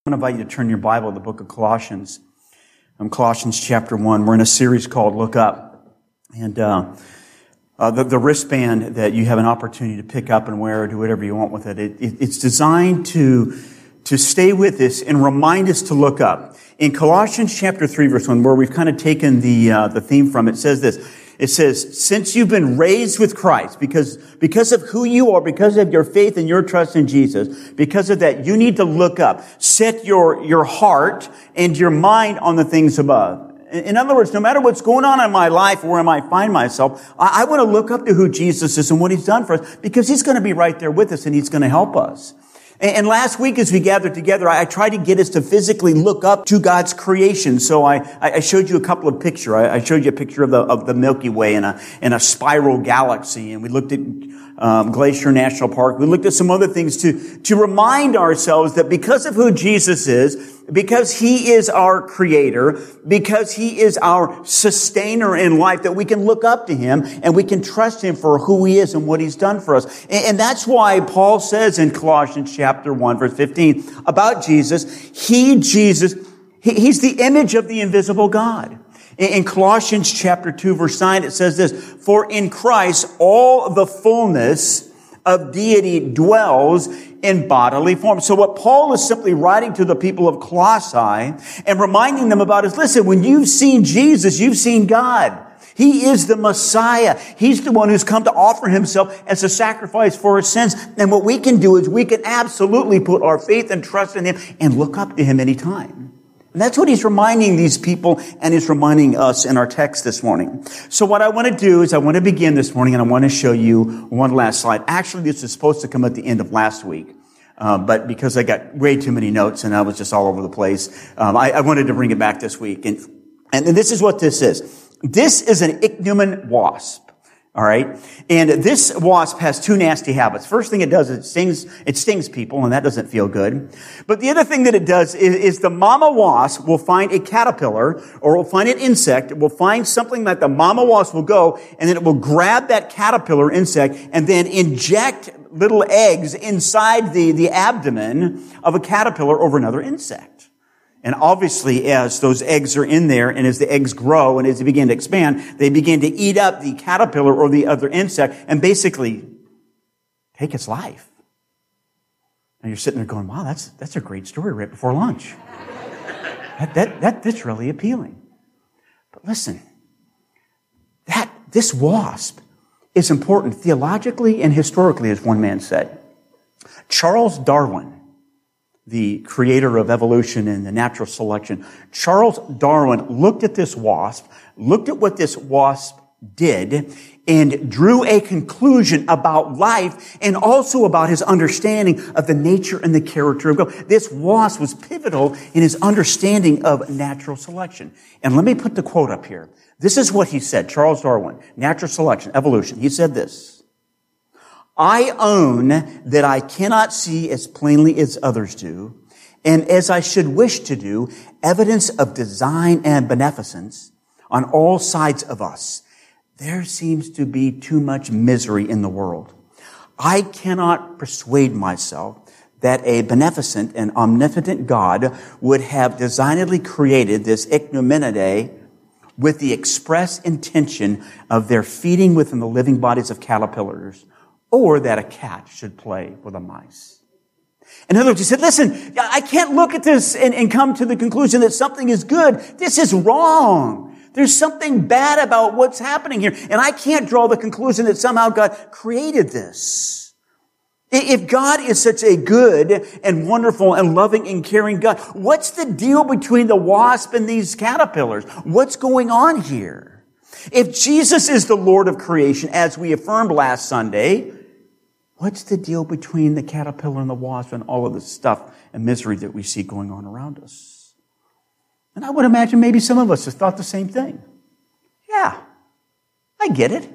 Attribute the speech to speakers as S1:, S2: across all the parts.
S1: I want to invite you to turn your Bible to the book of Colossians. Um, Colossians chapter 1. We're in a series called Look Up. And uh, uh, the, the, wristband that you have an opportunity to pick up and wear or do whatever you want with it, it, it it's designed to, to stay with us and remind us to look up. In Colossians chapter 3, verse 1, where we've kind of taken the, uh, the theme from, it says this. It says, since you've been raised with Christ, because, because of who you are, because of your faith and your trust in Jesus, because of that, you need to look up. Set your, your heart and your mind on the things above. In other words, no matter what's going on in my life, where am I might find myself, I, I want to look up to who Jesus is and what He's done for us, because He's going to be right there with us and He's going to help us. And last week as we gathered together, I tried to get us to physically look up to God's creation. So I, I showed you a couple of pictures. I showed you a picture of the, of the Milky Way in a, a spiral galaxy. And we looked at um, Glacier National Park. We looked at some other things to, to remind ourselves that because of who Jesus is, because he is our creator, because he is our sustainer in life, that we can look up to him and we can trust him for who he is and what he's done for us. And, that's why Paul says in Colossians chapter 1 verse 15 about Jesus, he, Jesus, he's the image of the invisible God. In Colossians chapter 2 verse 9, it says this, For in Christ all the fullness of deity dwells in bodily form. So what Paul is simply writing to the people of Colossae and reminding them about is, listen, when you've seen Jesus, you've seen God. He is the Messiah. He's the one who's come to offer himself as a sacrifice for our sins. And what we can do is we can absolutely put our faith and trust in him and look up to him anytime. And that's what he's reminding these people and he's reminding us in our text this morning. So what I want to do is I want to begin this morning and I want to show you one last slide. Actually, this is supposed to come at the end of last week. Uh, but because I got way too many notes and I was just all over the place, um, I, I, wanted to bring it back this week. And, and this is what this is. This is an ichneumon wasp. All right. And this wasp has two nasty habits. First thing it does is it stings, it stings people and that doesn't feel good. But the other thing that it does is, is the mama wasp will find a caterpillar or will find an insect. It will find something that the mama wasp will go and then it will grab that caterpillar insect and then inject little eggs inside the, the abdomen of a caterpillar over another insect. And obviously, as those eggs are in there and as the eggs grow and as they begin to expand, they begin to eat up the caterpillar or the other insect and basically take its life. And you're sitting there going, wow, that's, that's a great story right before lunch. that, that, that, that's really appealing. But listen, that, this wasp is important theologically and historically, as one man said. Charles Darwin the creator of evolution and the natural selection, Charles Darwin looked at this wasp, looked at what this wasp did, and drew a conclusion about life and also about his understanding of the nature and the character of God. This wasp was pivotal in his understanding of natural selection. And let me put the quote up here. This is what he said, Charles Darwin, natural selection, evolution. He said this. I own that I cannot see as plainly as others do, and as I should wish to do, evidence of design and beneficence on all sides of us. There seems to be too much misery in the world. I cannot persuade myself that a beneficent and omnipotent God would have designedly created this ichneumonidae with the express intention of their feeding within the living bodies of caterpillars or that a cat should play with a mice. In other words, he said, listen, I can't look at this and, and, come to the conclusion that something is good. This is wrong. There's something bad about what's happening here. And I can't draw the conclusion that somehow God created this. If God is such a good and wonderful and loving and caring God, what's the deal between the wasp and these caterpillars? What's going on here? If Jesus is the Lord of creation, as we affirmed last Sunday, What's the deal between the caterpillar and the wasp and all of the stuff and misery that we see going on around us? And I would imagine maybe some of us have thought the same thing. Yeah, I get it.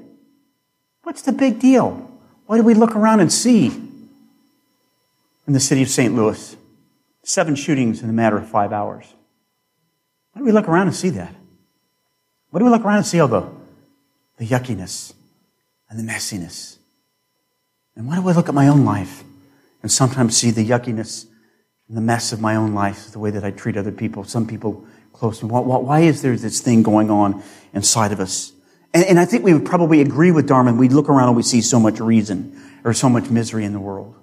S1: What's the big deal? Why do we look around and see in the city of St. Louis seven shootings in a matter of five hours? Why do we look around and see that? Why do we look around and see all the, the yuckiness and the messiness and why do I look at my own life and sometimes see the yuckiness and the mess of my own life, the way that I treat other people, some people close to me. Why, is there this thing going on inside of us? And, and I think we would probably agree with Darwin. We look around and we see so much reason or so much misery in the world.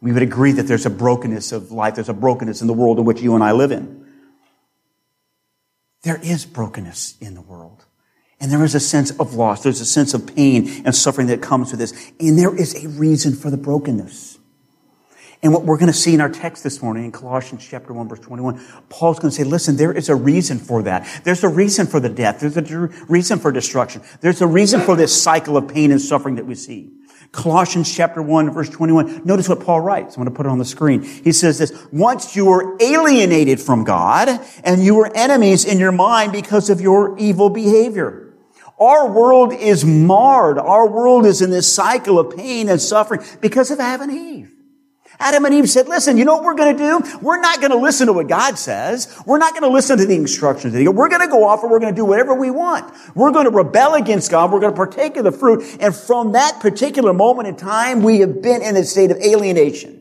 S1: We would agree that there's a brokenness of life. There's a brokenness in the world in which you and I live in. There is brokenness in the world. And there is a sense of loss. There's a sense of pain and suffering that comes with this. And there is a reason for the brokenness. And what we're going to see in our text this morning in Colossians chapter 1 verse 21, Paul's going to say, listen, there is a reason for that. There's a reason for the death. There's a reason for destruction. There's a reason for this cycle of pain and suffering that we see. Colossians chapter 1 verse 21. Notice what Paul writes. I'm going to put it on the screen. He says this, once you were alienated from God and you were enemies in your mind because of your evil behavior. Our world is marred. Our world is in this cycle of pain and suffering because of Adam and Eve. Adam and Eve said, listen, you know what we're going to do? We're not going to listen to what God says. We're not going to listen to the instructions. We're going to go off and we're going to do whatever we want. We're going to rebel against God. We're going to partake of the fruit. And from that particular moment in time, we have been in a state of alienation.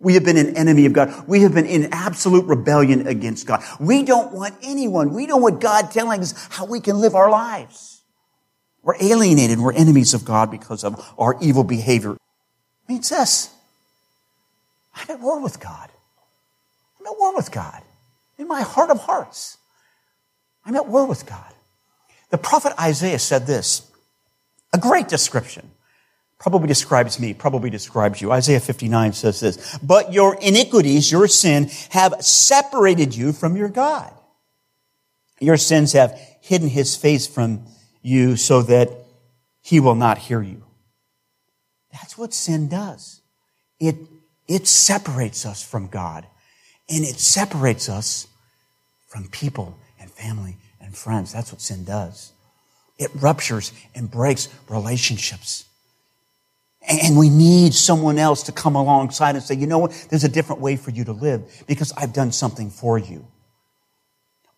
S1: We have been an enemy of God. We have been in absolute rebellion against God. We don't want anyone. We don't want God telling us how we can live our lives. We're alienated. We're enemies of God because of our evil behavior. It means this. I'm at war with God. I'm at war with God. In my heart of hearts, I'm at war with God. The prophet Isaiah said this, a great description. Probably describes me, probably describes you. Isaiah 59 says this, but your iniquities, your sin, have separated you from your God. Your sins have hidden his face from you so that he will not hear you. That's what sin does. It it separates us from God and it separates us from people and family and friends. That's what sin does. It ruptures and breaks relationships. And we need someone else to come alongside and say, you know what? There's a different way for you to live because I've done something for you.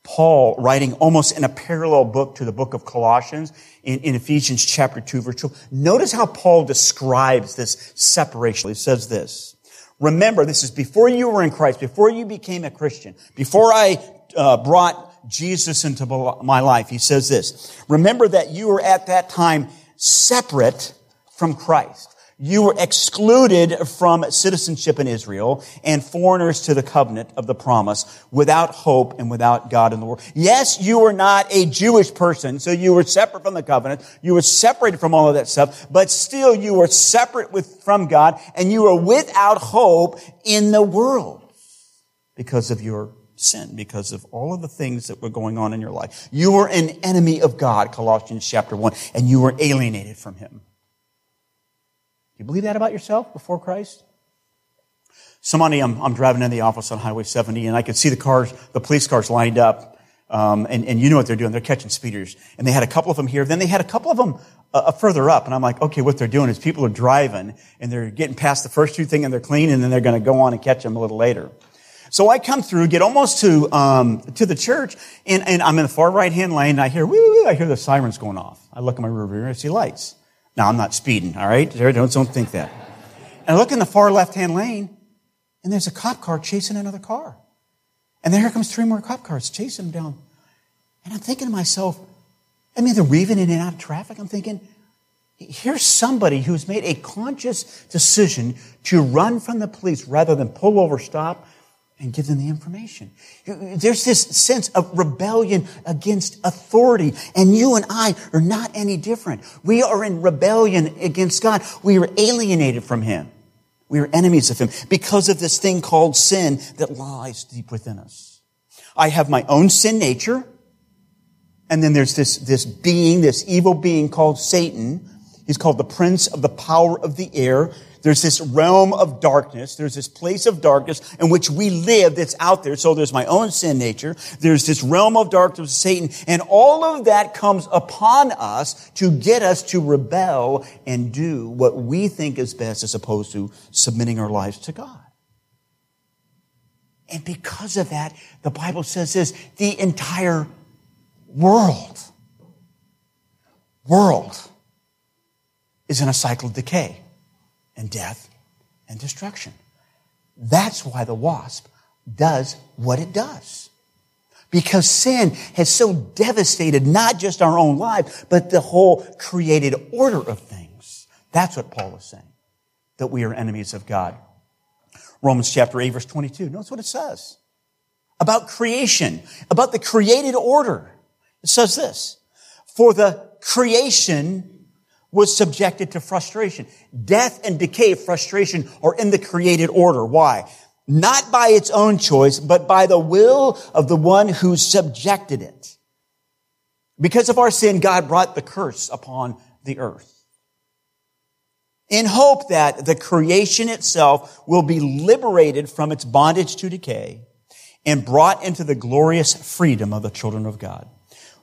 S1: Paul writing almost in a parallel book to the book of Colossians in, in, Ephesians chapter 2 verse 2. Notice how Paul describes this separation. He says this, Remember, this is before you were in Christ, before you became a Christian, before I uh, brought Jesus into my life. He says this, remember that you were at that time separate from Christ. You were excluded from citizenship in Israel and foreigners to the covenant of the promise without hope and without God in the world. Yes, you were not a Jewish person, so you were separate from the covenant. You were separated from all of that stuff, but still you were separate with, from God and you were without hope in the world because of your sin, because of all of the things that were going on in your life. You were an enemy of God, Colossians chapter 1, and you were alienated from Him. You believe that about yourself before Christ? Somebody, I'm, I'm driving in the office on Highway 70 and I could see the cars, the police cars lined up. Um, and, and you know what they're doing. They're catching speeders. And they had a couple of them here. Then they had a couple of them uh, further up. And I'm like, okay, what they're doing is people are driving and they're getting past the first two thing and they're clean and then they're going to go on and catch them a little later. So I come through, get almost to, um, to the church and, and I'm in the far right hand lane and I hear, woo, I hear the sirens going off. I look in my rear view and I see lights. Now, I'm not speeding, all right? Don't, don't think that. And I look in the far left-hand lane, and there's a cop car chasing another car. And then here comes three more cop cars chasing them down. And I'm thinking to myself, I mean, they're weaving in and out of traffic. I'm thinking, here's somebody who's made a conscious decision to run from the police rather than pull over, stop, and give them the information. There's this sense of rebellion against authority, and you and I are not any different. We are in rebellion against God. We are alienated from Him. We are enemies of Him because of this thing called sin that lies deep within us. I have my own sin nature, and then there's this, this being, this evil being called Satan. He's called the prince of the power of the air. There's this realm of darkness. There's this place of darkness in which we live that's out there. So there's my own sin nature. There's this realm of darkness of Satan. And all of that comes upon us to get us to rebel and do what we think is best as opposed to submitting our lives to God. And because of that, the Bible says this, the entire world, world is in a cycle of decay and death and destruction. That's why the wasp does what it does. Because sin has so devastated not just our own life, but the whole created order of things. That's what Paul is saying, that we are enemies of God. Romans chapter 8 verse 22. Notice what it says about creation, about the created order. It says this, for the creation was subjected to frustration. Death and decay, frustration are in the created order. Why? Not by its own choice, but by the will of the one who subjected it. Because of our sin, God brought the curse upon the earth. In hope that the creation itself will be liberated from its bondage to decay and brought into the glorious freedom of the children of God.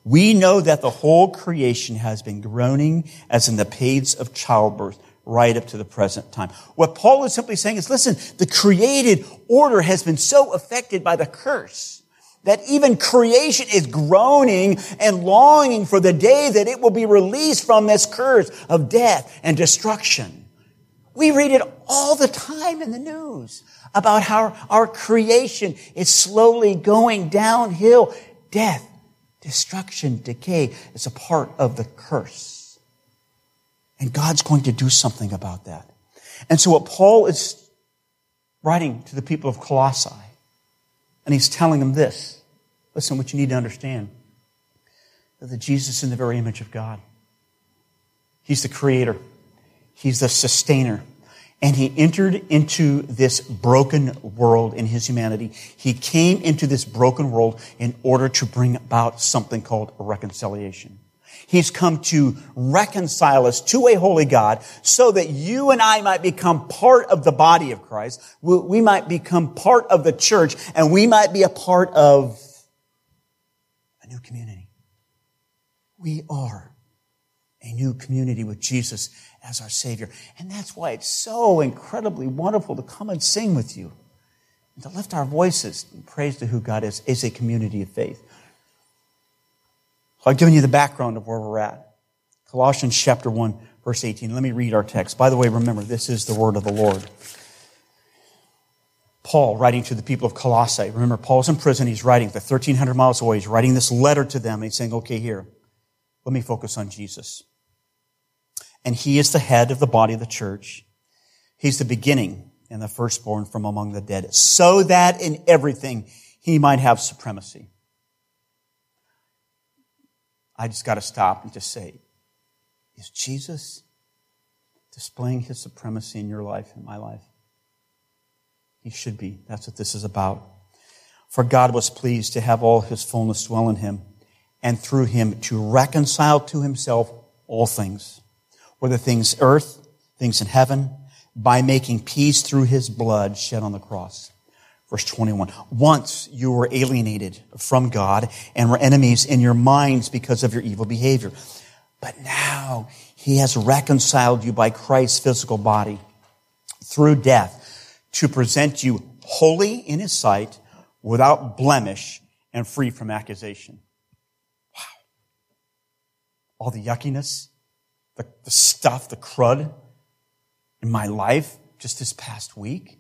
S1: We know that the whole creation has been groaning as in the pains of childbirth right up to the present time. What Paul is simply saying is, listen, the created order has been so affected by the curse that even creation is groaning and longing for the day that it will be released from this curse of death and destruction. We read it all the time in the news about how our creation is slowly going downhill. Death, destruction, decay is a part of the curse. And God's going to do something about that. And so what Paul is writing to the people of Colossae, and he's telling them this. Listen, what you need to understand that Jesus is in the very image of God. He's the creator. He's the sustainer. And he entered into this broken world in his humanity. He came into this broken world in order to bring about something called reconciliation. He's come to reconcile us to a holy God so that you and I might become part of the body of Christ. We might become part of the church and we might be a part of a new community. We are a new community with Jesus as our Savior. And that's why it's so incredibly wonderful to come and sing with you and to lift our voices in praise to who God is, is a community of faith. So I've given you the background of where we're at. Colossians chapter 1, verse 18. Let me read our text. By the way, remember, this is the word of the Lord. Paul writing to the people of Colossae. Remember, Paul's in prison. He's writing, the 1300 miles away. He's writing this letter to them. And he's saying, okay, here, let me focus on Jesus and he is the head of the body of the church. He's the beginning and the firstborn from among the dead, so that in everything he might have supremacy. I just got to stop and just say, is Jesus displaying his supremacy in your life, in my life? He should be. That's what this is about. For God was pleased to have all his fullness dwell in him, and through him to reconcile to himself all things whether things earth, things in heaven, by making peace through his blood shed on the cross. Verse 21. Once you were alienated from God and were enemies in your minds because of your evil behavior. But now he has reconciled you by Christ's physical body through death to present you holy in his sight, without blemish, and free from accusation. Wow. All the yuckiness, the, the stuff, the crud in my life just this past week.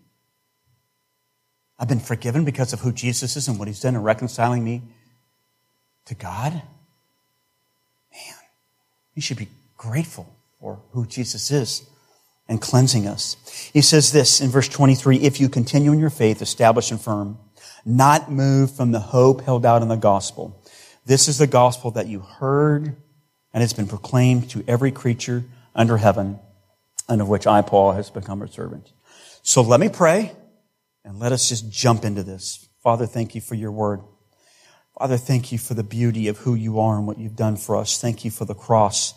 S1: I've been forgiven because of who Jesus is and what he's done in reconciling me to God. Man, you should be grateful for who Jesus is and cleansing us. He says this in verse 23, if you continue in your faith, established and firm, not moved from the hope held out in the gospel. This is the gospel that you heard and it's been proclaimed to every creature under heaven, and of which I, Paul, has become a servant. So let me pray, and let us just jump into this. Father, thank you for your word. Father, thank you for the beauty of who you are and what you've done for us. Thank you for the cross.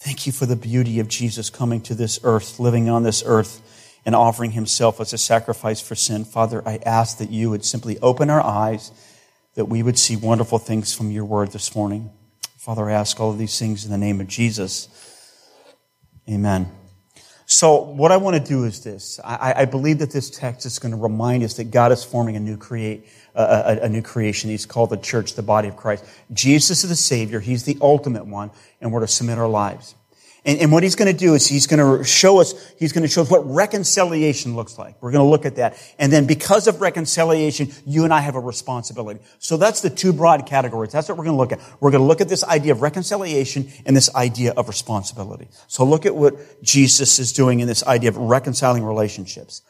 S1: Thank you for the beauty of Jesus coming to this earth, living on this earth, and offering himself as a sacrifice for sin. Father, I ask that you would simply open our eyes, that we would see wonderful things from your word this morning. Father, I ask all of these things in the name of Jesus. Amen. So what I want to do is this. I, I believe that this text is going to remind us that God is forming a new create, uh, a, a, new creation. He's called the church, the body of Christ. Jesus is the Savior. He's the ultimate one, and we're to submit our lives. And, and what he's going to do is he's going to show us, he's going to show us what reconciliation looks like. We're going to look at that. And then because of reconciliation, you and I have a responsibility. So that's the two broad categories. That's what we're going to look at. We're going to look at this idea of reconciliation and this idea of responsibility. So look at what Jesus is doing in this idea of reconciling relationships.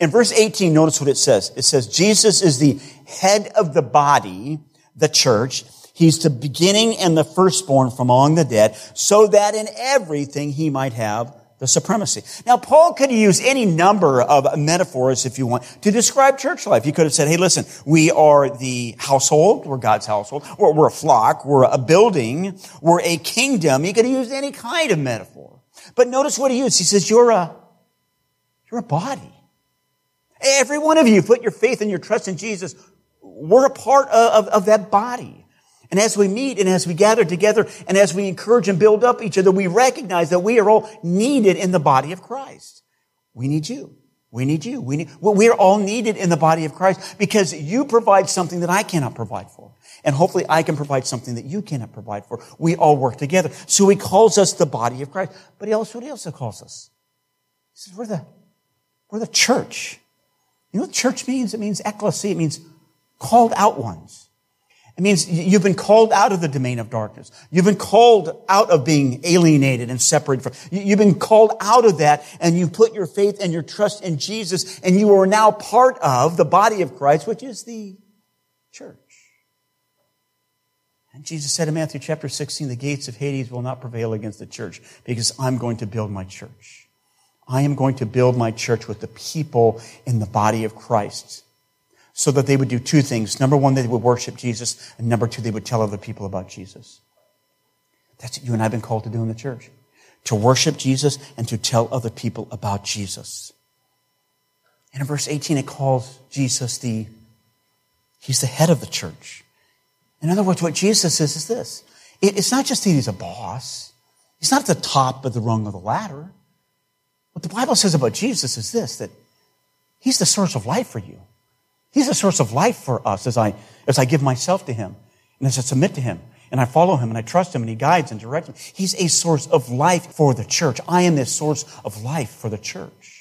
S1: In verse 18, notice what it says. It says, Jesus is the head of the body, the church. He's the beginning and the firstborn from among the dead, so that in everything he might have the supremacy. Now, Paul could use any number of metaphors, if you want, to describe church life. He could have said, hey, listen, we are the household, we're God's household, or we're a flock, we're a building, we're a kingdom. He could have used any kind of metaphor. But notice what he used. He says, you're a, you're a body. Every one of you put your faith and your trust in Jesus. We're a part of, of, of that body. And as we meet and as we gather together and as we encourage and build up each other, we recognize that we are all needed in the body of Christ. We need you. We need you. We need, well, we're all needed in the body of Christ because you provide something that I cannot provide for. And hopefully I can provide something that you cannot provide for. We all work together. So he calls us the body of Christ. But he also, he also calls us? He says, we're the, we're the church. You know what church means? It means ecclesia. It means called out ones. It means you've been called out of the domain of darkness. You've been called out of being alienated and separated from. You've been called out of that and you put your faith and your trust in Jesus and you are now part of the body of Christ, which is the church. And Jesus said in Matthew chapter 16, the gates of Hades will not prevail against the church because I'm going to build my church. I am going to build my church with the people in the body of Christ so that they would do two things. Number one, they would worship Jesus, and number two, they would tell other people about Jesus. That's what you and I have been called to do in the church. To worship Jesus and to tell other people about Jesus. And in verse 18, it calls Jesus the, he's the head of the church. In other words, what Jesus is, is this. it's not just that he's a boss. He's not at the top of the rung of the ladder. What the Bible says about Jesus is this, that he's the source of life for you. He's a source of life for us as I, as I give myself to Him and as I submit to Him and I follow Him and I trust Him and He guides and directs me. He's a source of life for the church. I am this source of life for the church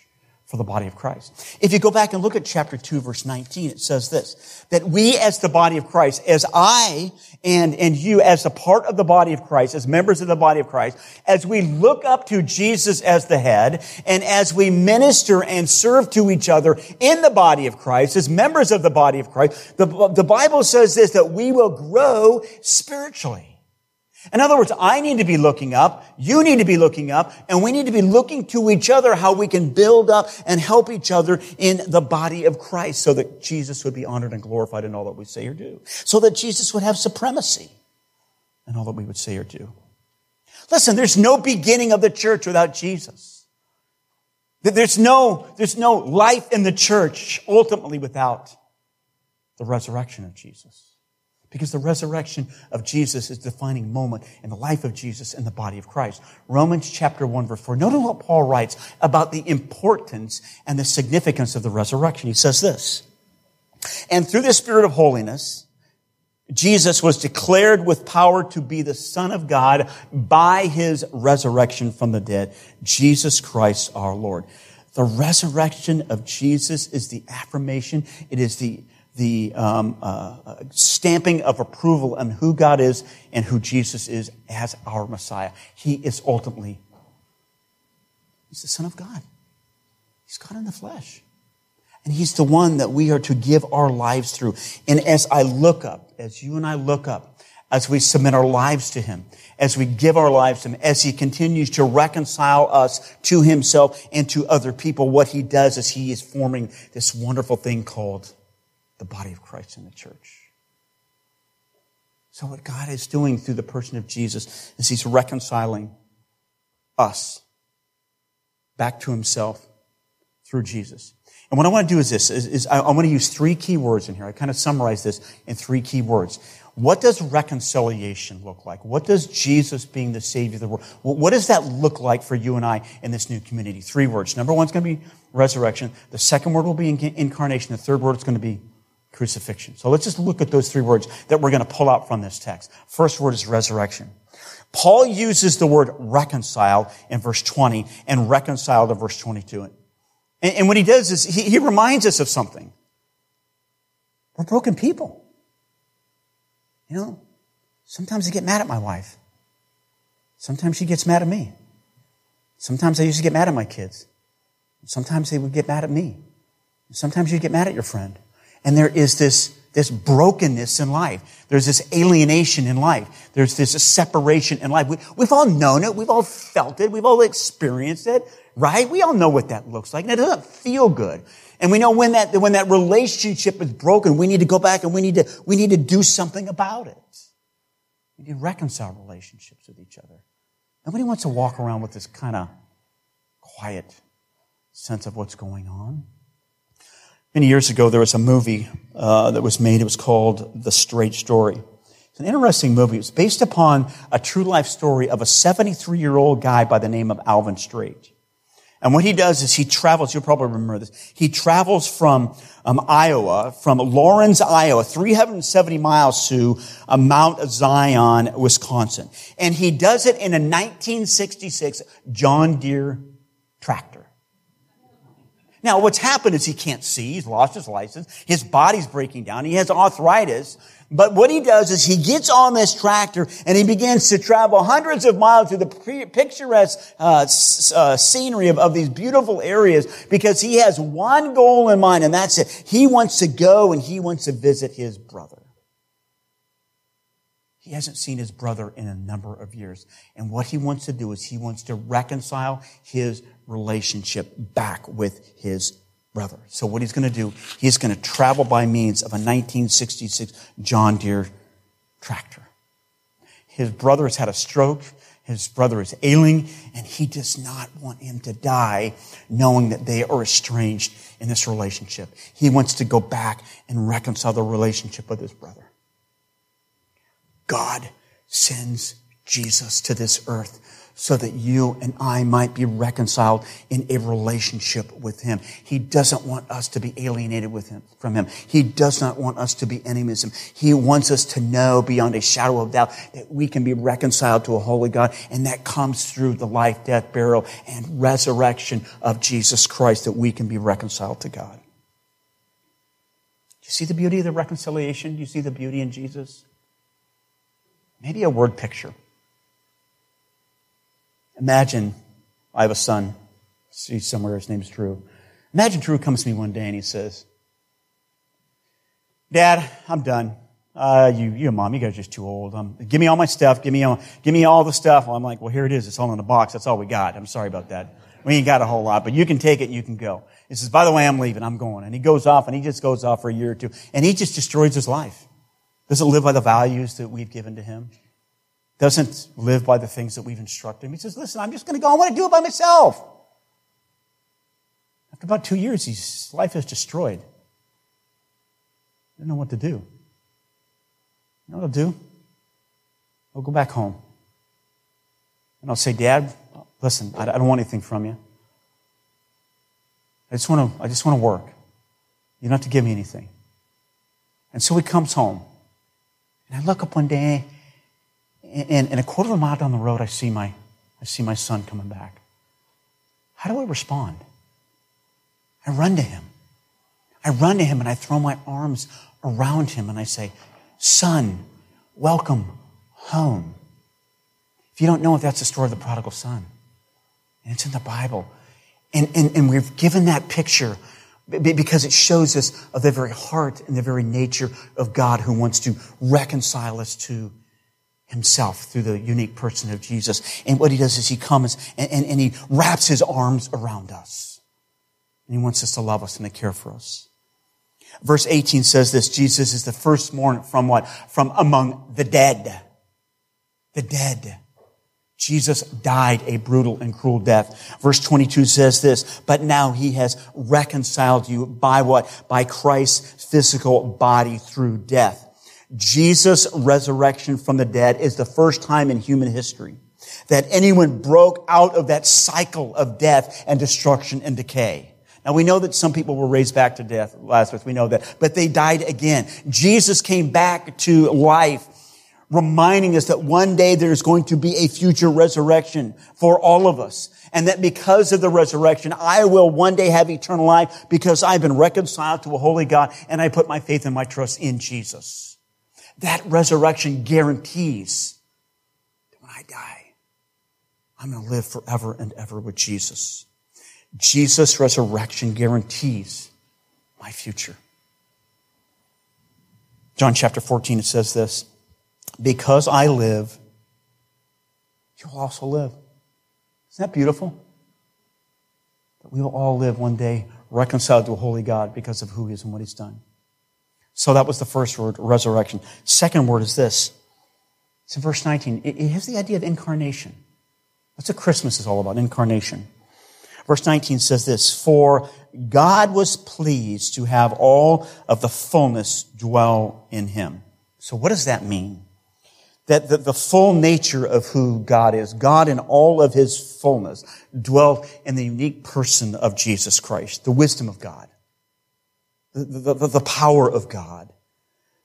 S1: for the body of Christ. If you go back and look at chapter 2 verse 19, it says this, that we as the body of Christ, as I and, and you as a part of the body of Christ, as members of the body of Christ, as we look up to Jesus as the head, and as we minister and serve to each other in the body of Christ, as members of the body of Christ, the, the Bible says this, that we will grow spiritually. In other words, I need to be looking up, you need to be looking up, and we need to be looking to each other how we can build up and help each other in the body of Christ so that Jesus would be honored and glorified in all that we say or do. So that Jesus would have supremacy in all that we would say or do. Listen, there's no beginning of the church without Jesus. There's no, there's no life in the church ultimately without the resurrection of Jesus. Because the resurrection of Jesus is a defining moment in the life of Jesus and the body of Christ. Romans chapter 1 verse 4. Notice what Paul writes about the importance and the significance of the resurrection. He says this. And through the Spirit of holiness, Jesus was declared with power to be the Son of God by his resurrection from the dead. Jesus Christ our Lord. The resurrection of Jesus is the affirmation. It is the the um, uh, stamping of approval on who God is and who Jesus is as our Messiah. He is ultimately, he's the Son of God. He's God in the flesh. And he's the one that we are to give our lives through. And as I look up, as you and I look up, as we submit our lives to him, as we give our lives to him, as he continues to reconcile us to himself and to other people, what he does is he is forming this wonderful thing called the body of Christ in the church. So what God is doing through the person of Jesus is he's reconciling us back to himself through Jesus. And what I want to do is this, is, is I, I want to use three key words in here. I kind of summarize this in three key words. What does reconciliation look like? What does Jesus being the Savior of the world, what does that look like for you and I in this new community? Three words. Number one is going to be resurrection. The second word will be incarnation. The third word is going to be crucifixion. So let's just look at those three words that we're going to pull out from this text. First word is resurrection. Paul uses the word reconcile in verse 20 and reconciled in verse 22. And, and what he does is he, he reminds us of something. We're broken people. You know, sometimes I get mad at my wife. Sometimes she gets mad at me. Sometimes I used to get mad at my kids. Sometimes they would get mad at me. Sometimes you get mad at your friend. And there is this, this brokenness in life. There's this alienation in life. There's this separation in life. We, we've all known it. We've all felt it. We've all experienced it, right? We all know what that looks like. And it doesn't feel good. And we know when that, when that relationship is broken, we need to go back and we need to, we need to do something about it. We need to reconcile relationships with each other. Nobody wants to walk around with this kind of quiet sense of what's going on. Many years ago, there was a movie uh, that was made. It was called The Straight Story. It's an interesting movie. It's based upon a true life story of a 73 year old guy by the name of Alvin Straight. And what he does is he travels, you'll probably remember this, he travels from um, Iowa, from Laurens, Iowa, 370 miles to uh, Mount Zion, Wisconsin. And he does it in a 1966 John Deere tractor. Now, what's happened is he can't see. He's lost his license. His body's breaking down. He has arthritis. But what he does is he gets on this tractor and he begins to travel hundreds of miles through the picturesque uh, uh, scenery of, of these beautiful areas because he has one goal in mind and that's it. He wants to go and he wants to visit his brother. He hasn't seen his brother in a number of years. And what he wants to do is he wants to reconcile his relationship back with his brother. So what he's going to do, he's going to travel by means of a 1966 John Deere tractor. His brother has had a stroke. His brother is ailing and he does not want him to die knowing that they are estranged in this relationship. He wants to go back and reconcile the relationship with his brother. God sends Jesus to this earth so that you and I might be reconciled in a relationship with Him. He doesn't want us to be alienated with Him, from Him. He does not want us to be enemies Him. He wants us to know beyond a shadow of doubt that we can be reconciled to a holy God, and that comes through the life, death, burial, and resurrection of Jesus Christ, that we can be reconciled to God. Do you see the beauty of the reconciliation? Do you see the beauty in Jesus? Maybe a word picture. Imagine I have a son. See somewhere his name's Drew. Imagine Drew comes to me one day and he says, Dad, I'm done. Uh, you, you mom, you guys are just too old. Um, give me all my stuff. Give me all, give me all the stuff. Well, I'm like, well, here it is. It's all in the box. That's all we got. I'm sorry about that. We ain't got a whole lot, but you can take it. You can go. He says, by the way, I'm leaving. I'm going. And he goes off and he just goes off for a year or two and he just destroys his life. Doesn't live by the values that we've given to him doesn't live by the things that we've instructed him. He says, listen, I'm just going to go. I want to do it by myself. After about two years, his life is destroyed. Didn't know what to do. You know what I'll do? I'll go back home. And I'll say, Dad, listen, I don't want anything from you. I just want to, I just want to work. You don't have to give me anything. And so he comes home. And I look up one day and, and a quarter of a mile down the road, I see my, I see my son coming back. How do I respond? I run to him. I run to him and I throw my arms around him and I say, Son, welcome home. If you don't know if that's the story of the prodigal son, and it's in the Bible. And, and, and we've given that picture because it shows us of the very heart and the very nature of God who wants to reconcile us to himself through the unique person of Jesus. And what he does is he comes and, and, and, he wraps his arms around us. And he wants us to love us and to care for us. Verse 18 says this, Jesus is the firstborn from what? From among the dead. The dead. Jesus died a brutal and cruel death. Verse 22 says this, but now he has reconciled you by what? By Christ's physical body through death Jesus' resurrection from the dead is the first time in human history that anyone broke out of that cycle of death and destruction and decay. Now we know that some people were raised back to death, Lazarus, we know that, but they died again. Jesus came back to life reminding us that one day there's going to be a future resurrection for all of us. And that because of the resurrection, I will one day have eternal life because I've been reconciled to a holy God and I put my faith and my trust in Jesus. That resurrection guarantees that when I die, I'm going to live forever and ever with Jesus. Jesus' resurrection guarantees my future. John chapter 14, it says this Because I live, you'll also live. Isn't that beautiful? That we will all live one day reconciled to a holy God because of who he is and what he's done. So that was the first word, resurrection. Second word is this. It's in verse 19. It has the idea of incarnation. That's what Christmas is all about, incarnation. Verse 19 says this, For God was pleased to have all of the fullness dwell in him. So what does that mean? That the, the full nature of who God is, God in all of his fullness, dwelt in the unique person of Jesus Christ, the wisdom of God, the, the, the power of God,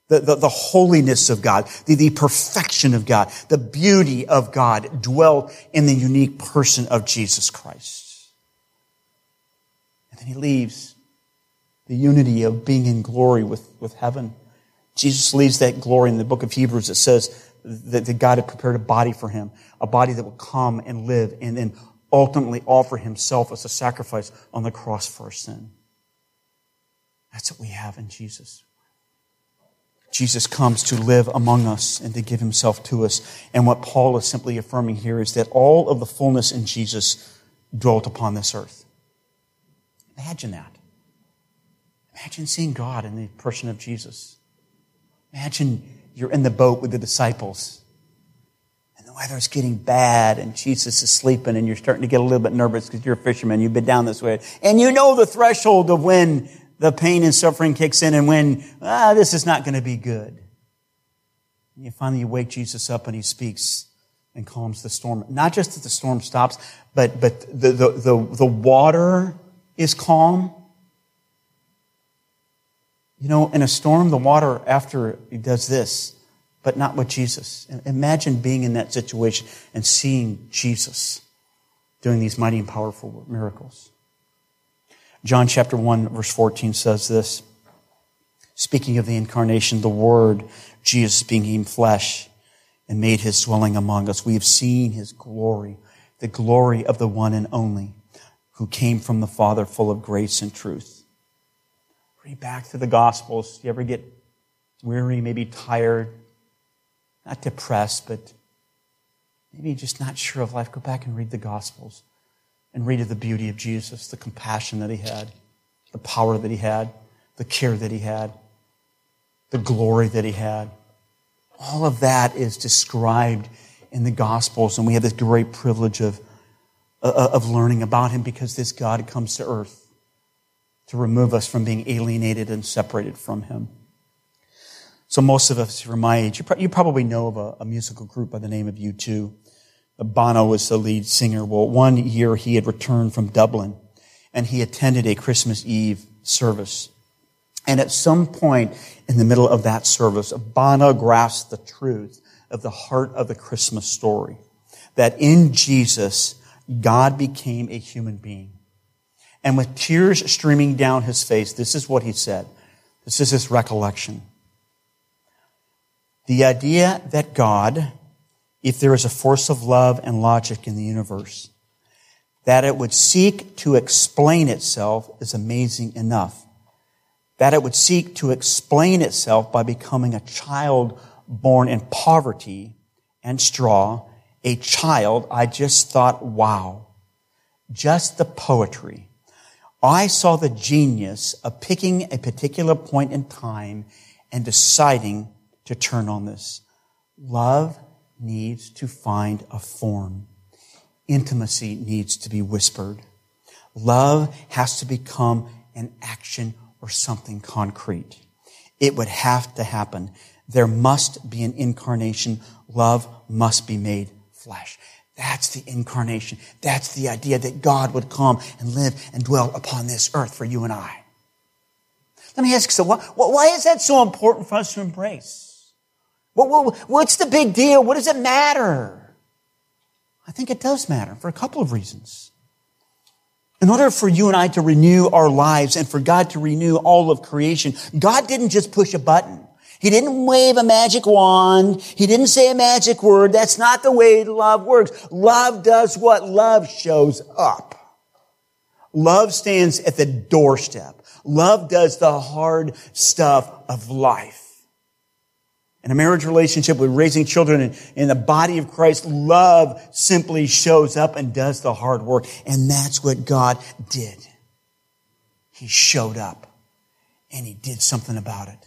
S1: the, the, the, holiness of God, the, the perfection of God, the beauty of God dwelt in the unique person of Jesus Christ. And then he leaves the unity of being in glory with, with heaven. Jesus leaves that glory in the book of Hebrews. It says that, that God had prepared a body for him, a body that would come and live and then ultimately offer himself as a sacrifice on the cross for our sin. That's what we have in Jesus. Jesus comes to live among us and to give himself to us. And what Paul is simply affirming here is that all of the fullness in Jesus dwelt upon this earth. Imagine that. Imagine seeing God in the person of Jesus. Imagine you're in the boat with the disciples and the weather's getting bad and Jesus is sleeping and you're starting to get a little bit nervous because you're a fisherman. You've been down this way and you know the threshold of when the pain and suffering kicks in and when, ah, this is not going to be good. And you finally wake Jesus up and he speaks and calms the storm. Not just that the storm stops, but, but the, the, the, the water is calm. You know, in a storm, the water after it does this, but not with Jesus. Imagine being in that situation and seeing Jesus doing these mighty and powerful miracles. John chapter 1 verse 14 says this, speaking of the incarnation, the Word, Jesus being flesh and made his dwelling among us. We have seen his glory, the glory of the one and only who came from the Father full of grace and truth. Read back through the Gospels. You ever get weary, maybe tired, not depressed, but maybe just not sure of life? Go back and read the Gospels and read of the beauty of Jesus, the compassion that he had, the power that he had, the care that he had, the glory that he had. All of that is described in the Gospels, and we have this great privilege of uh, of learning about him because this God comes to earth to remove us from being alienated and separated from him. So most of us from my age, you probably know of a musical group by the name of U2. Bono was the lead singer. Well, one year he had returned from Dublin and he attended a Christmas Eve service. And at some point in the middle of that service, Bono grasped the truth of the heart of the Christmas story. That in Jesus, God became a human being. And with tears streaming down his face, this is what he said. This is his recollection. The idea that God, if there is a force of love and logic in the universe, that it would seek to explain itself is amazing enough. That it would seek to explain itself by becoming a child born in poverty and straw a child, I just thought, wow, just the poetry. I saw the genius of picking a particular point in time and deciding to turn on this. Love needs to find a form. Intimacy needs to be whispered. Love has to become an action or something concrete. It would have to happen. There must be an incarnation. Love must be made flesh. That's the incarnation. That's the idea that God would come and live and dwell upon this earth for you and I. Let me ask you, so why, why is that so important for us to embrace? What's the big deal? What does it matter? I think it does matter for a couple of reasons. In order for you and I to renew our lives and for God to renew all of creation, God didn't just push a button. He didn't wave a magic wand. He didn't say a magic word. That's not the way love works. Love does what? Love shows up. Love stands at the doorstep. Love does the hard stuff of life. In a marriage relationship with raising children in, the body of Christ, love simply shows up and does the hard work. And that's what God did. He showed up and he did something about it.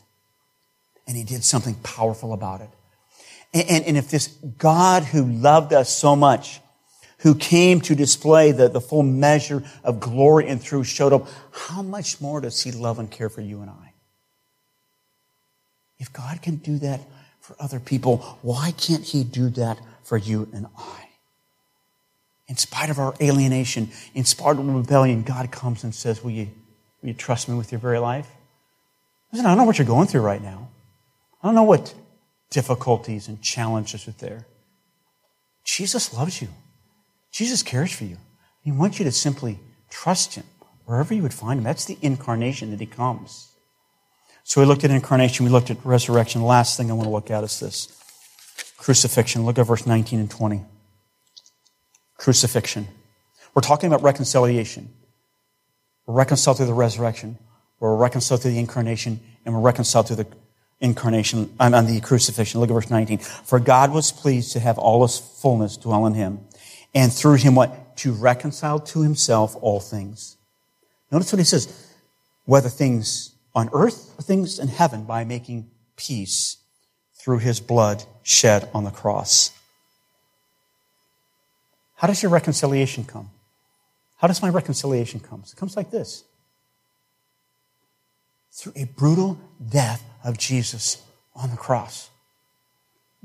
S1: And he did something powerful about it. And, and, and if this God who loved us so much, who came to display the, the full measure of glory and truth showed up, how much more does he love and care for you and I? If God can do that for other people, why can't He do that for you and I? In spite of our alienation, in spite of rebellion, God comes and says, Will you, will you trust me with your very life? Listen, I don't know what you're going through right now. I don't know what difficulties and challenges are there. Jesus loves you. Jesus cares for you. He wants you to simply trust Him wherever you would find Him. That's the incarnation that He comes. So we looked at incarnation, we looked at resurrection. The last thing I want to look at is this crucifixion. Look at verse 19 and 20. Crucifixion. We're talking about reconciliation. We're reconciled through the resurrection. We're reconciled through the incarnation, and we're reconciled through the incarnation on the crucifixion. Look at verse 19. For God was pleased to have all his fullness dwell in him, and through him what? To reconcile to himself all things. Notice what he says. Whether things on earth things in heaven by making peace through his blood shed on the cross. How does your reconciliation come? How does my reconciliation come? It comes like this. Through a brutal death of Jesus on the cross.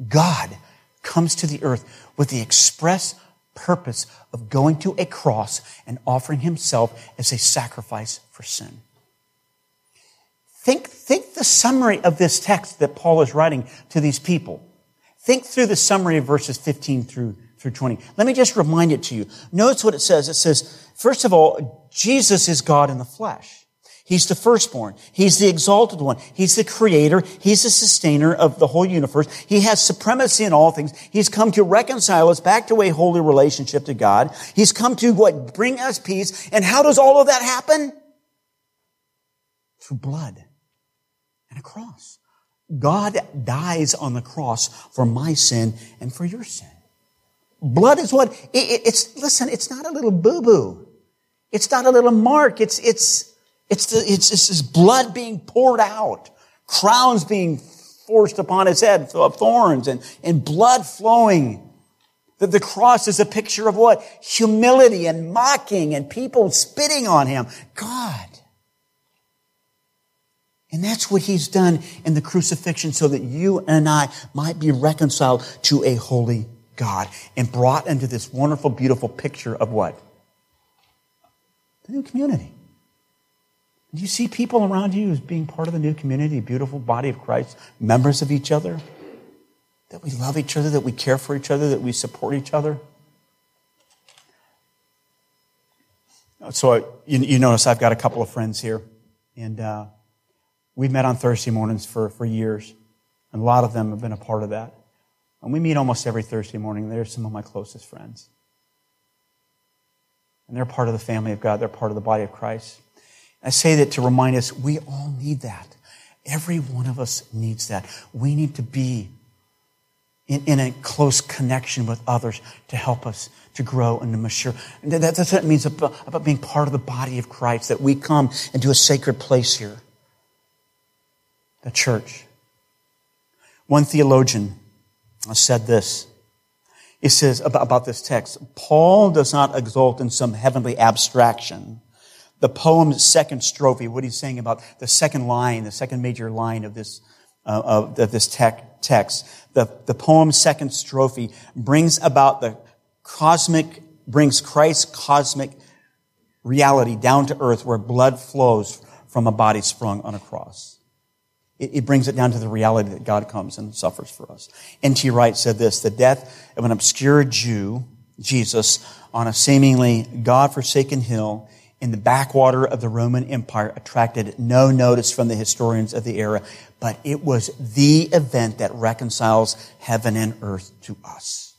S1: God comes to the earth with the express purpose of going to a cross and offering himself as a sacrifice for sin. Think, think the summary of this text that Paul is writing to these people. Think through the summary of verses 15 through, through 20. Let me just remind it to you. Notice what it says. It says, first of all, Jesus is God in the flesh. He's the firstborn. He's the exalted one. He's the creator. He's the sustainer of the whole universe. He has supremacy in all things. He's come to reconcile us back to a holy relationship to God. He's come to what? Bring us peace. And how does all of that happen? Through blood a cross. God dies on the cross for my sin and for your sin. Blood is what, it, it's, listen, it's not a little boo-boo. It's not a little mark. It's, it's, it's, the, it's, it's this blood being poured out, crowns being forced upon his head thorns and, and blood flowing. That the cross is a picture of what? Humility and mocking and people spitting on him. God and that's what he's done in the crucifixion so that you and I might be reconciled to a holy God and brought into this wonderful, beautiful picture of what? The new community. Do you see people around you as being part of the new community, beautiful body of Christ, members of each other? That we love each other, that we care for each other, that we support each other? So you, you notice I've got a couple of friends here, and uh, We've met on Thursday mornings for, for years, and a lot of them have been a part of that. And we meet almost every Thursday morning. They're some of my closest friends. And they're part of the family of God. They're part of the body of Christ. I say that to remind us we all need that. Every one of us needs that. We need to be in, in a close connection with others to help us to grow and to mature. And that, that's what it means about, about being part of the body of Christ, that we come into a sacred place here the church. One theologian said this. He says about, this text, Paul does not exult in some heavenly abstraction. The poem's second strophe, what he's saying about the second line, the second major line of this, uh, of, of, this tech, text, the, the poem's second strophe brings about the cosmic, brings Christ's cosmic reality down to earth where blood flows from a body sprung on a cross. It, it brings it down to the reality that God comes and suffers for us. N.T. Wright said this, the death of an obscure Jew, Jesus, on a seemingly God-forsaken hill in the backwater of the Roman Empire attracted no notice from the historians of the era, but it was the event that reconciles heaven and earth to us.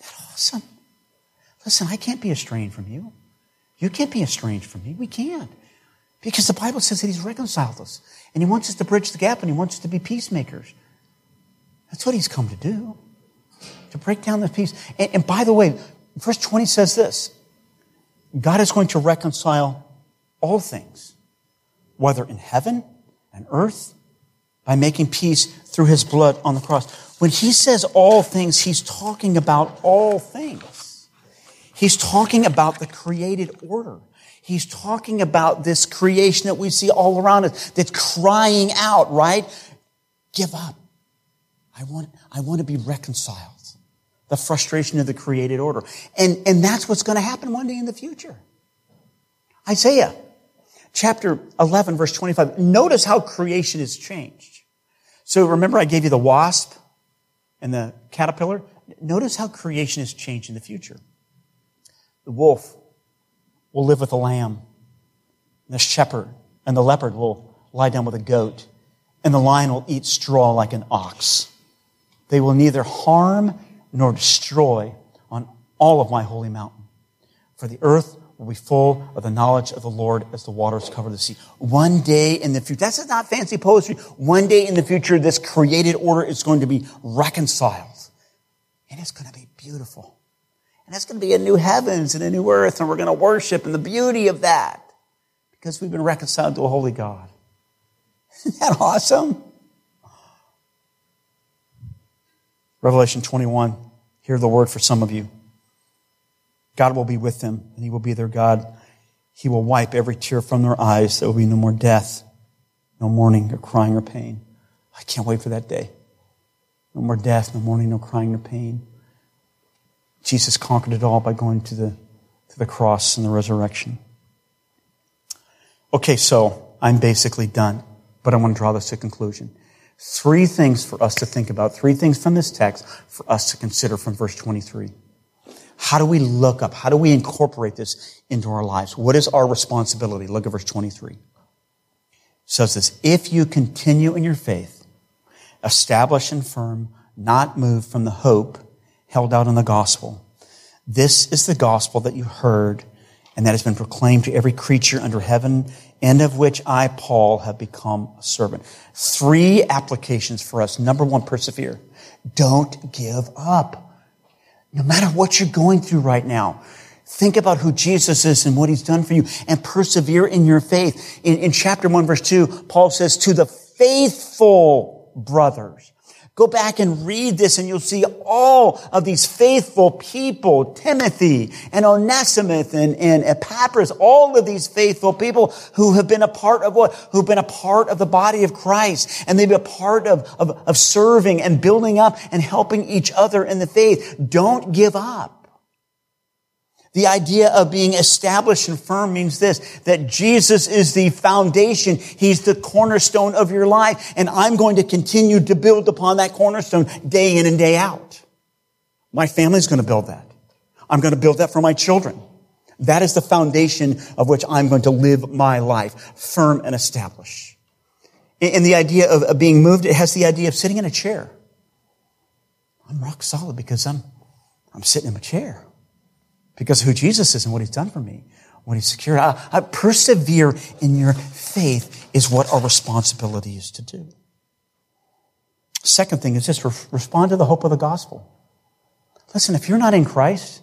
S1: Isn't that awesome? Listen, I can't be estranged from you. You can't be estranged from me. We can't. Because the Bible says that He's reconciled us. And He wants us to bridge the gap and He wants us to be peacemakers. That's what He's come to do. To break down the peace. And, and by the way, verse 20 says this God is going to reconcile all things, whether in heaven and earth, by making peace through his blood on the cross. When he says all things, he's talking about all things. He's talking about the created order. He's talking about this creation that we see all around us that's crying out, right? Give up. I want, I want to be reconciled the frustration of the created order. And, and that's what's going to happen one day in the future. Isaiah chapter 11 verse 25. Notice how creation has changed. So remember I gave you the wasp and the caterpillar? Notice how creation has changed in the future. The wolf will live with the lamb. And The shepherd and the leopard will lie down with a goat. And the lion will eat straw like an ox. They will neither harm nor destroy on all of my holy mountain. For the earth will be full of the knowledge of the Lord as the waters cover the sea. One day in the future, that's not fancy poetry. One day in the future, this created order is going to be reconciled. And it's going to be beautiful. And it's going to be a new heavens and a new earth, and we're going to worship in the beauty of that because we've been reconciled to a holy God. Isn't that awesome? Revelation 21. Hear the word for some of you. God will be with them, and He will be their God. He will wipe every tear from their eyes. There will be no more death, no mourning, or crying, or pain. I can't wait for that day. No more death, no mourning, no crying, no pain. Jesus conquered it all by going to the, to the cross and the resurrection. Okay, so I'm basically done, but I want to draw this to conclusion. Three things for us to think about, three things from this text for us to consider from verse 23. How do we look up? How do we incorporate this into our lives? What is our responsibility? Look at verse 23. It says this, if you continue in your faith, established and firm, not moved from the hope held out in the gospel. This is the gospel that you heard and that has been proclaimed to every creature under heaven, and of which I, Paul, have become a servant. Three applications for us. Number one, persevere. Don't give up. No matter what you're going through right now, think about who Jesus is and what he's done for you and persevere in your faith. In, in chapter one, verse two, Paul says, to the faithful brothers Go back and read this and you'll see all of these faithful people, Timothy and Onesimus and, and Epaphras, all of these faithful people who have been a part of what? Who've been a part of the body of Christ and they've been a part of, of, of serving and building up and helping each other in the faith. Don't give up. The idea of being established and firm means this, that Jesus is the foundation. He's the cornerstone of your life. And I'm going to continue to build upon that cornerstone day in and day out. My family's going to build that. I'm going to build that for my children. That is the foundation of which I'm going to live my life, firm and established. And the idea of being moved, it has the idea of sitting in a chair. I'm rock solid because I'm, I'm sitting in a chair because of who Jesus is and what he's done for me, what he's secured. I, I persevere in your faith is what our responsibility is to do. Second thing is just re- respond to the hope of the gospel. Listen, if you're not in Christ,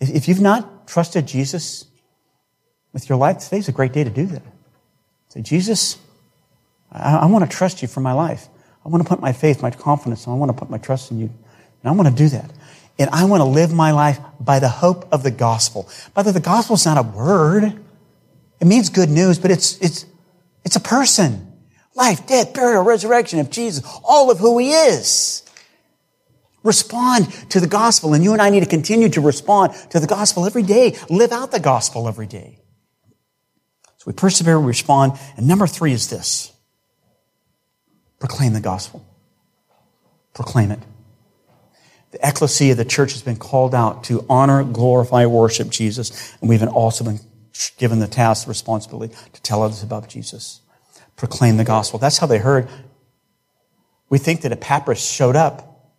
S1: if, if you've not trusted Jesus with your life, today's a great day to do that. Say, Jesus, I, I want to trust you for my life. I want to put my faith, my confidence, and I want to put my trust in you. And I want to do that. And I want to live my life by the hope of the gospel. By the way, the gospel is not a word. It means good news, but it's, it's, it's a person. Life, death, burial, resurrection of Jesus, all of who he is. Respond to the gospel, and you and I need to continue to respond to the gospel every day. Live out the gospel every day. So we persevere, we respond. And number three is this proclaim the gospel. Proclaim it. The ecclesia, the church, has been called out to honor, glorify, worship Jesus, and we've also been given the task, the responsibility to tell others about Jesus. Proclaim the gospel. That's how they heard. We think that Epaphras showed up.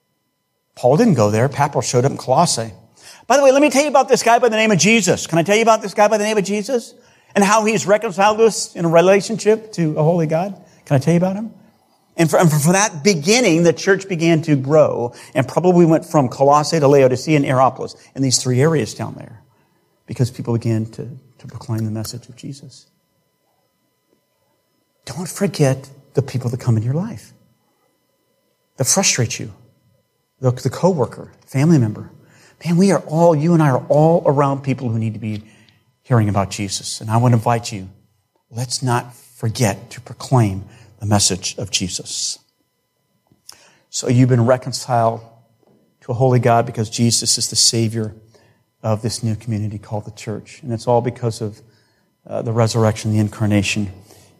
S1: Paul didn't go there. Epaphras showed up in Colossae. By the way, let me tell you about this guy by the name of Jesus. Can I tell you about this guy by the name of Jesus? And how he's reconciled us in a relationship to a holy God? Can I tell you about him? And from, that beginning, the church began to grow and probably went from Colossae to Laodicea and Hierapolis in these three areas down there because people began to, to proclaim the message of Jesus. Don't forget the people that come in your life that frustrate you, the, the coworker, family member. Man, we are all, you and I are all around people who need to be hearing about Jesus. And I want to invite you, let's not forget to proclaim the message of Jesus. So you've been reconciled to a holy God because Jesus is the Savior of this new community called the church. And it's all because of uh, the resurrection, the incarnation,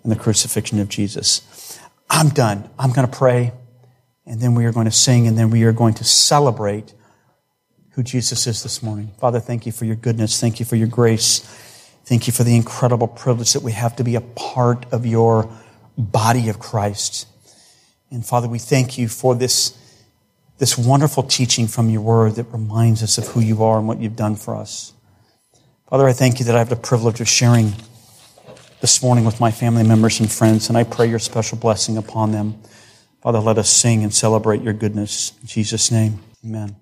S1: and the crucifixion of Jesus. I'm done. I'm going to pray, and then we are going to sing, and then we are going to celebrate who Jesus is this morning. Father, thank you for your goodness. Thank you for your grace. Thank you for the incredible privilege that we have to be a part of your body of Christ. And Father, we thank you for this, this wonderful teaching from your word that reminds us of who you are and what you've done for us. Father, I thank you that I have the privilege of sharing this morning with my family members and friends, and I pray your special blessing upon them. Father, let us sing and celebrate your goodness. In Jesus' name, amen.